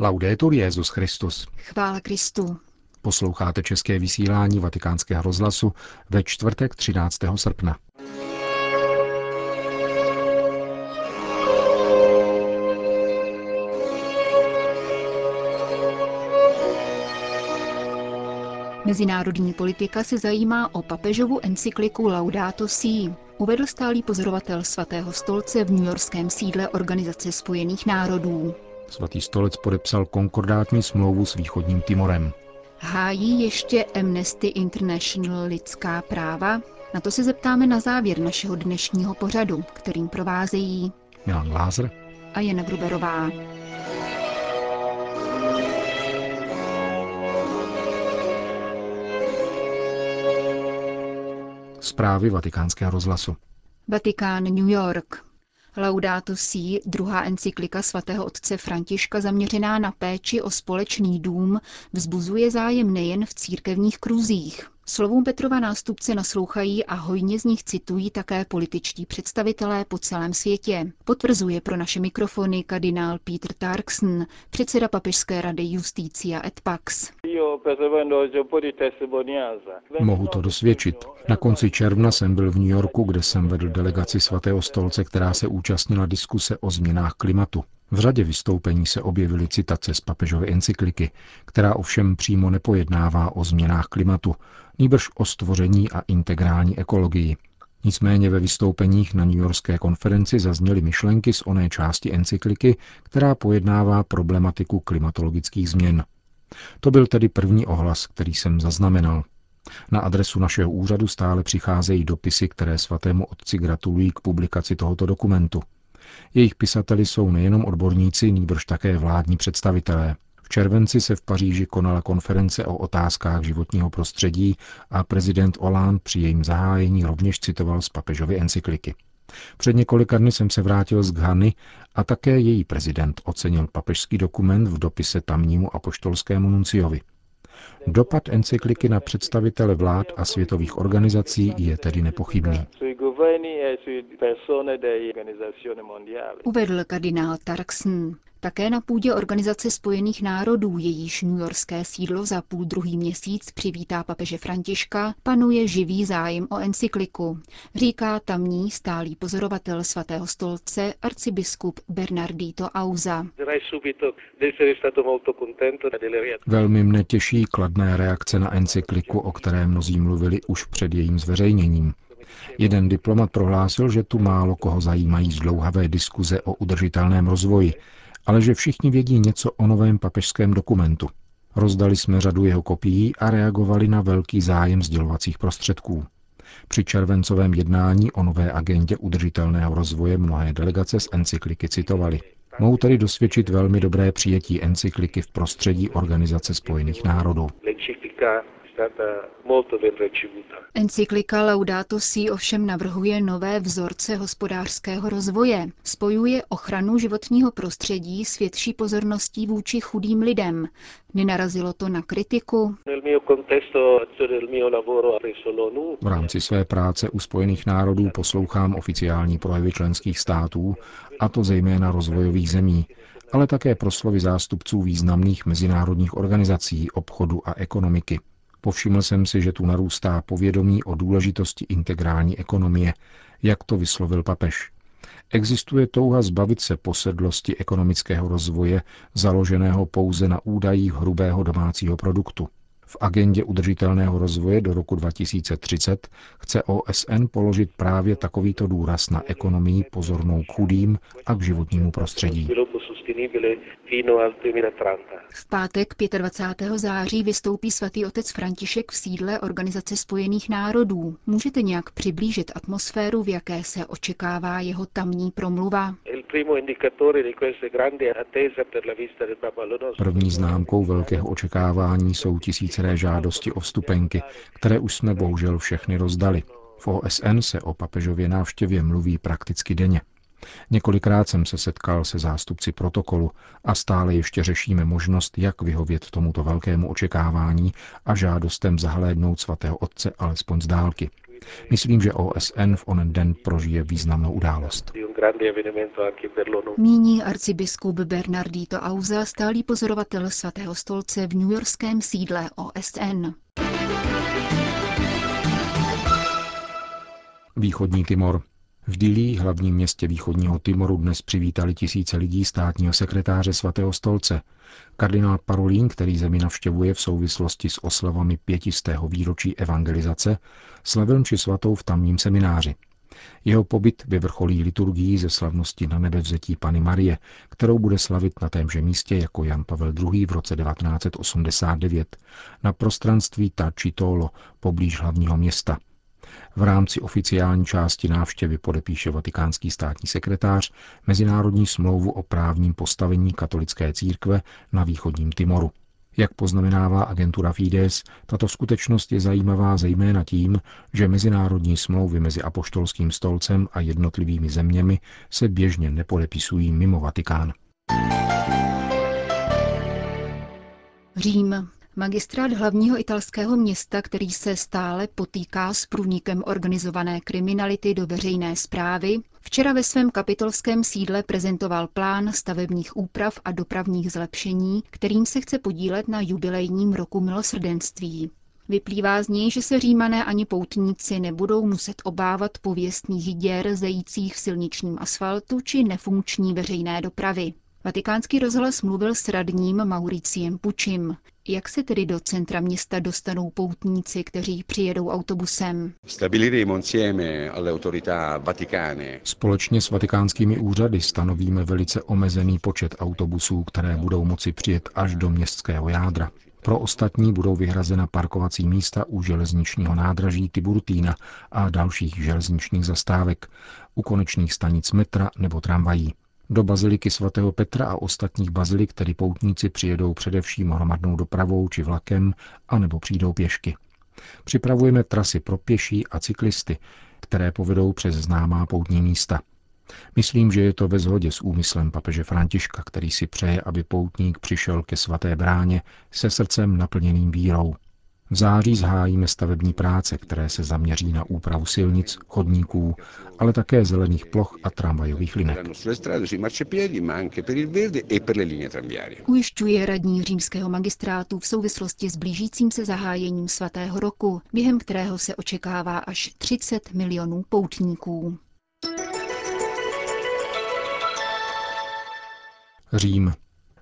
Laudetur Jezus Christus. Chvála Kristu. Posloucháte české vysílání Vatikánského rozhlasu ve čtvrtek 13. srpna. Mezinárodní politika se zajímá o papežovu encykliku Laudato Si. Uvedl stálý pozorovatel svatého stolce v newyorském sídle Organizace spojených národů. Svatý stolec podepsal konkordátní smlouvu s východním Timorem. Hájí ještě Amnesty International lidská práva? Na to se zeptáme na závěr našeho dnešního pořadu, kterým provázejí Milan Glázer a Jana Gruberová. Zprávy vatikánského rozhlasu. Vatikán New York. Laudato Si, druhá encyklika svatého otce Františka zaměřená na péči o společný dům, vzbuzuje zájem nejen v církevních kruzích. Slovům Petrova nástupce naslouchají a hojně z nich citují také političtí představitelé po celém světě. Potvrzuje pro naše mikrofony kardinál Peter Tarkson, předseda Papežské rady Justícia et Pax. Mohu to dosvědčit. Na konci června jsem byl v New Yorku, kde jsem vedl delegaci svatého stolce, která se účastnila diskuse o změnách klimatu. V řadě vystoupení se objevily citace z papežovy encykliky, která ovšem přímo nepojednává o změnách klimatu, nýbrž o stvoření a integrální ekologii. Nicméně ve vystoupeních na New Yorkské konferenci zazněly myšlenky z oné části encykliky, která pojednává problematiku klimatologických změn. To byl tedy první ohlas, který jsem zaznamenal. Na adresu našeho úřadu stále přicházejí dopisy, které svatému otci gratulují k publikaci tohoto dokumentu. Jejich pisateli jsou nejenom odborníci, nýbrž také vládní představitelé. V červenci se v Paříži konala konference o otázkách životního prostředí a prezident Hollande při jejím zahájení rovněž citoval z papežovy encykliky. Před několika dny jsem se vrátil z Ghany a také její prezident ocenil papežský dokument v dopise tamnímu apoštolskému nunciovi. Dopad encykliky na představitele vlád a světových organizací je tedy nepochybný. Uvedl kardinál Tarkson. Také na půdě Organizace spojených národů, jejíž newyorské sídlo za půl druhý měsíc přivítá papeže Františka, panuje živý zájem o encykliku, říká tamní stálý pozorovatel svatého stolce arcibiskup Bernardito Auza. Velmi mne těší kladné reakce na encykliku, o které mnozí mluvili už před jejím zveřejněním. Jeden diplomat prohlásil, že tu málo koho zajímají zdlouhavé diskuze o udržitelném rozvoji, ale že všichni vědí něco o novém papežském dokumentu. Rozdali jsme řadu jeho kopií a reagovali na velký zájem sdělovacích prostředků. Při červencovém jednání o nové agendě udržitelného rozvoje mnohé delegace z encykliky citovali. Mohu tedy dosvědčit velmi dobré přijetí encykliky v prostředí Organizace spojených národů. Encyklika Laudato Si ovšem navrhuje nové vzorce hospodářského rozvoje. Spojuje ochranu životního prostředí s větší pozorností vůči chudým lidem. Nenarazilo to na kritiku? V rámci své práce u Spojených národů poslouchám oficiální projevy členských států, a to zejména rozvojových zemí, ale také proslovy zástupců významných mezinárodních organizací, obchodu a ekonomiky. Povšiml jsem si, že tu narůstá povědomí o důležitosti integrální ekonomie, jak to vyslovil papež. Existuje touha zbavit se posedlosti ekonomického rozvoje, založeného pouze na údajích hrubého domácího produktu. V agendě udržitelného rozvoje do roku 2030 chce OSN položit právě takovýto důraz na ekonomii pozornou k chudým a k životnímu prostředí. V pátek 25. září vystoupí svatý otec František v sídle Organizace spojených národů. Můžete nějak přiblížit atmosféru, v jaké se očekává jeho tamní promluva? První známkou velkého očekávání jsou tisíceré žádosti o vstupenky, které už jsme bohužel všechny rozdali. V OSN se o papežově návštěvě mluví prakticky denně. Několikrát jsem se setkal se zástupci protokolu a stále ještě řešíme možnost, jak vyhovět tomuto velkému očekávání a žádostem zahlédnout svatého otce alespoň z dálky. Myslím, že OSN v onen den prožije významnou událost. Míní arcibiskup Bernardito Auza, stálý pozorovatel svatého stolce v newyorském sídle OSN. Východní Timor. V Dili, hlavním městě východního Timoru, dnes přivítali tisíce lidí státního sekretáře svatého stolce. Kardinál Parolín, který zemi navštěvuje v souvislosti s oslavami pětistého výročí evangelizace, slavil mši svatou v tamním semináři. Jeho pobyt vyvrcholí liturgií ze slavnosti na nebevzetí Pany Marie, kterou bude slavit na témže místě jako Jan Pavel II. v roce 1989 na prostranství Tarčitolo poblíž hlavního města – v rámci oficiální části návštěvy podepíše vatikánský státní sekretář mezinárodní smlouvu o právním postavení katolické církve na východním Timoru. Jak poznamenává agentura Fides, tato skutečnost je zajímavá zejména tím, že mezinárodní smlouvy mezi apoštolským stolcem a jednotlivými zeměmi se běžně nepodepisují mimo Vatikán. Řím. Magistrát hlavního italského města, který se stále potýká s průnikem organizované kriminality do veřejné zprávy, včera ve svém kapitolském sídle prezentoval plán stavebních úprav a dopravních zlepšení, kterým se chce podílet na jubilejním roku milosrdenství. Vyplývá z něj, že se římané ani poutníci nebudou muset obávat pověstných děr zejících v silničním asfaltu či nefunkční veřejné dopravy. Vatikánský rozhlas mluvil s radním Mauriciem Pučim. Jak se tedy do centra města dostanou poutníci, kteří přijedou autobusem? Společně s vatikánskými úřady stanovíme velice omezený počet autobusů, které budou moci přijet až do městského jádra. Pro ostatní budou vyhrazena parkovací místa u železničního nádraží Tiburtína a dalších železničních zastávek, u konečných stanic metra nebo tramvají. Do baziliky svatého Petra a ostatních bazilik tedy poutníci přijedou především hromadnou dopravou či vlakem, anebo přijdou pěšky. Připravujeme trasy pro pěší a cyklisty, které povedou přes známá poutní místa. Myslím, že je to ve shodě s úmyslem papeže Františka, který si přeje, aby poutník přišel ke svaté bráně se srdcem naplněným vírou. V září zhájíme stavební práce, které se zaměří na úpravu silnic, chodníků, ale také zelených ploch a tramvajových linek. Ujišťuje radní římského magistrátu v souvislosti s blížícím se zahájením svatého roku, během kterého se očekává až 30 milionů poutníků. Řím.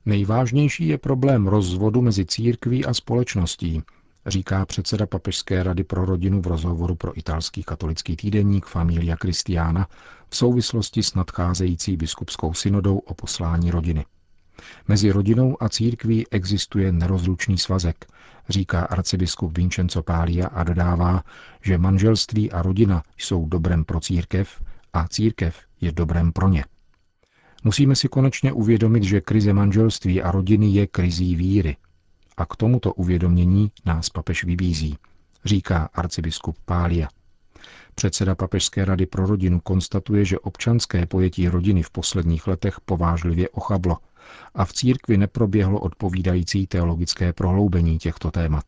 Nejvážnější je problém rozvodu mezi církví a společností, říká předseda Papežské rady pro rodinu v rozhovoru pro italský katolický týdenník Familia Christiana v souvislosti s nadcházející biskupskou synodou o poslání rodiny. Mezi rodinou a církví existuje nerozlučný svazek, říká arcibiskup Vincenzo Pália a dodává, že manželství a rodina jsou dobrem pro církev a církev je dobrem pro ně. Musíme si konečně uvědomit, že krize manželství a rodiny je krizí víry, a k tomuto uvědomění nás papež vybízí, říká arcibiskup Pália. Předseda Papežské rady pro rodinu konstatuje, že občanské pojetí rodiny v posledních letech povážlivě ochablo a v církvi neproběhlo odpovídající teologické prohloubení těchto témat.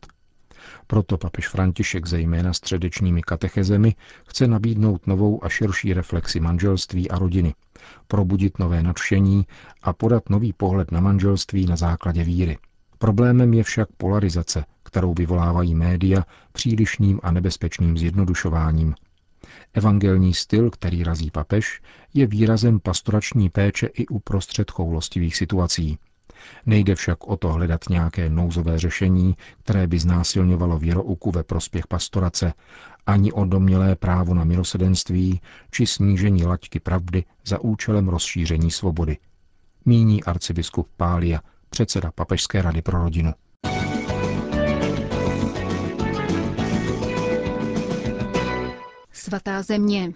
Proto papež František zejména středečními katechezemi chce nabídnout novou a širší reflexi manželství a rodiny, probudit nové nadšení a podat nový pohled na manželství na základě víry. Problémem je však polarizace, kterou vyvolávají média přílišným a nebezpečným zjednodušováním. Evangelní styl, který razí papež, je výrazem pastorační péče i uprostřed choulostivých situací. Nejde však o to hledat nějaké nouzové řešení, které by znásilňovalo věrouku ve prospěch pastorace, ani o domělé právo na milosedenství či snížení laťky pravdy za účelem rozšíření svobody. Míní arcibiskup Pália, předseda Papežské rady pro rodinu. Svatá země.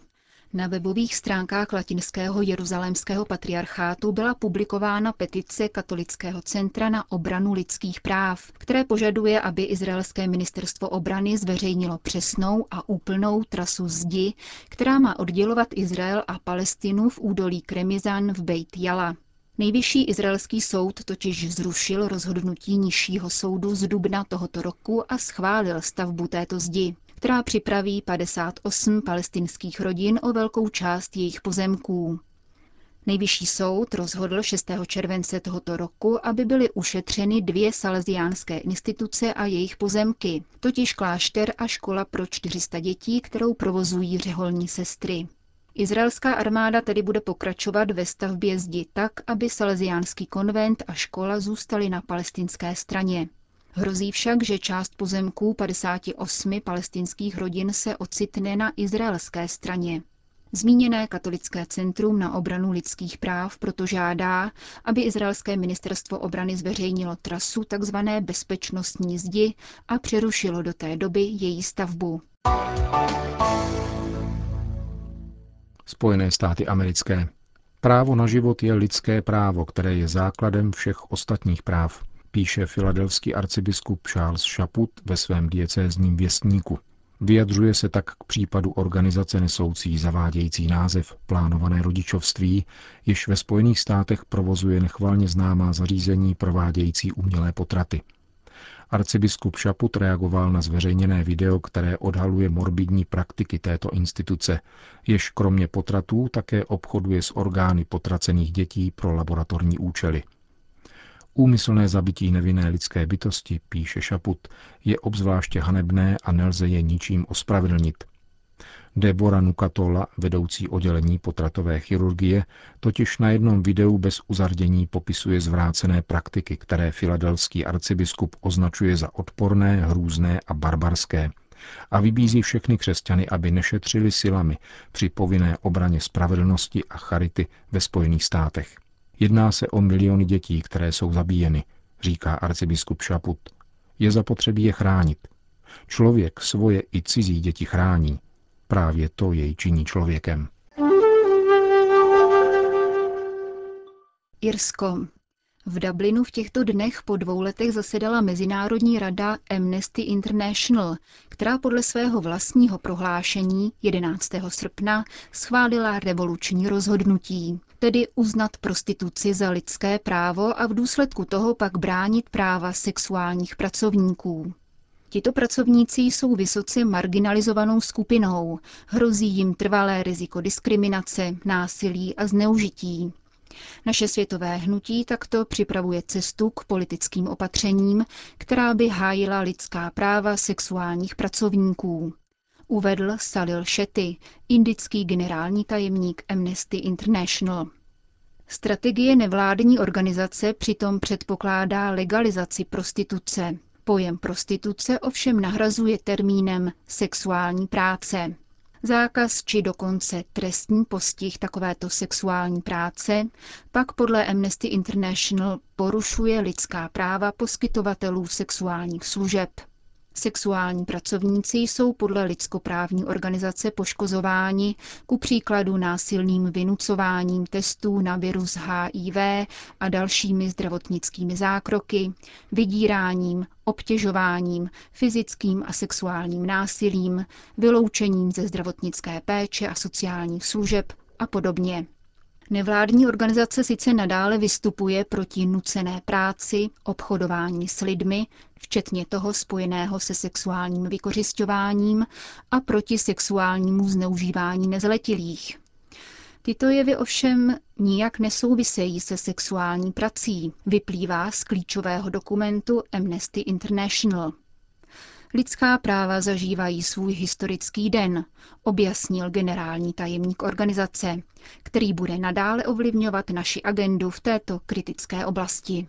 Na webových stránkách latinského jeruzalémského patriarchátu byla publikována petice Katolického centra na obranu lidských práv, které požaduje, aby izraelské ministerstvo obrany zveřejnilo přesnou a úplnou trasu zdi, která má oddělovat Izrael a Palestinu v údolí Kremizan v Beit Jala. Nejvyšší izraelský soud totiž zrušil rozhodnutí nižšího soudu z dubna tohoto roku a schválil stavbu této zdi, která připraví 58 palestinských rodin o velkou část jejich pozemků. Nejvyšší soud rozhodl 6. července tohoto roku, aby byly ušetřeny dvě salesiánské instituce a jejich pozemky, totiž klášter a škola pro 400 dětí, kterou provozují řeholní sestry. Izraelská armáda tedy bude pokračovat ve stavbě zdi tak, aby salesiánský konvent a škola zůstaly na palestinské straně. Hrozí však, že část pozemků 58 palestinských rodin se ocitne na izraelské straně. Zmíněné katolické centrum na obranu lidských práv proto žádá, aby izraelské ministerstvo obrany zveřejnilo trasu tzv. bezpečnostní zdi a přerušilo do té doby její stavbu. Spojené státy americké. Právo na život je lidské právo, které je základem všech ostatních práv, píše filadelský arcibiskup Charles Chaput ve svém diecézním věstníku. Vyjadřuje se tak k případu organizace nesoucí zavádějící název plánované rodičovství, jež ve Spojených státech provozuje nechvalně známá zařízení provádějící umělé potraty. Arcibiskup Šaput reagoval na zveřejněné video, které odhaluje morbidní praktiky této instituce, jež kromě potratů také obchoduje s orgány potracených dětí pro laboratorní účely. Úmyslné zabití nevinné lidské bytosti, píše Šaput, je obzvláště hanebné a nelze je ničím ospravedlnit. Debora Nukatola, vedoucí oddělení potratové chirurgie, totiž na jednom videu bez uzardění popisuje zvrácené praktiky, které filadelský arcibiskup označuje za odporné, hrůzné a barbarské a vybízí všechny křesťany, aby nešetřili silami při povinné obraně spravedlnosti a charity ve Spojených státech. Jedná se o miliony dětí, které jsou zabíjeny, říká arcibiskup Šaput. Je zapotřebí je chránit. Člověk svoje i cizí děti chrání. Právě to jej činí člověkem. Irsko. V Dublinu v těchto dnech po dvou letech zasedala Mezinárodní rada Amnesty International, která podle svého vlastního prohlášení 11. srpna schválila revoluční rozhodnutí, tedy uznat prostituci za lidské právo a v důsledku toho pak bránit práva sexuálních pracovníků. Tito pracovníci jsou vysoce marginalizovanou skupinou, hrozí jim trvalé riziko diskriminace, násilí a zneužití. Naše světové hnutí takto připravuje cestu k politickým opatřením, která by hájila lidská práva sexuálních pracovníků. Uvedl Salil Shetty, indický generální tajemník Amnesty International. Strategie nevládní organizace přitom předpokládá legalizaci prostituce. Pojem prostituce ovšem nahrazuje termínem sexuální práce. Zákaz či dokonce trestní postih takovéto sexuální práce pak podle Amnesty International porušuje lidská práva poskytovatelů sexuálních služeb. Sexuální pracovníci jsou podle lidskoprávní organizace poškozováni ku příkladu násilným vynucováním testů na virus HIV a dalšími zdravotnickými zákroky, vydíráním, obtěžováním, fyzickým a sexuálním násilím, vyloučením ze zdravotnické péče a sociálních služeb a podobně. Nevládní organizace sice nadále vystupuje proti nucené práci, obchodování s lidmi, včetně toho spojeného se sexuálním vykořišťováním a proti sexuálnímu zneužívání nezletilých. Tyto jevy ovšem nijak nesouvisejí se sexuální prací, vyplývá z klíčového dokumentu Amnesty International. Lidská práva zažívají svůj historický den, objasnil generální tajemník organizace, který bude nadále ovlivňovat naši agendu v této kritické oblasti.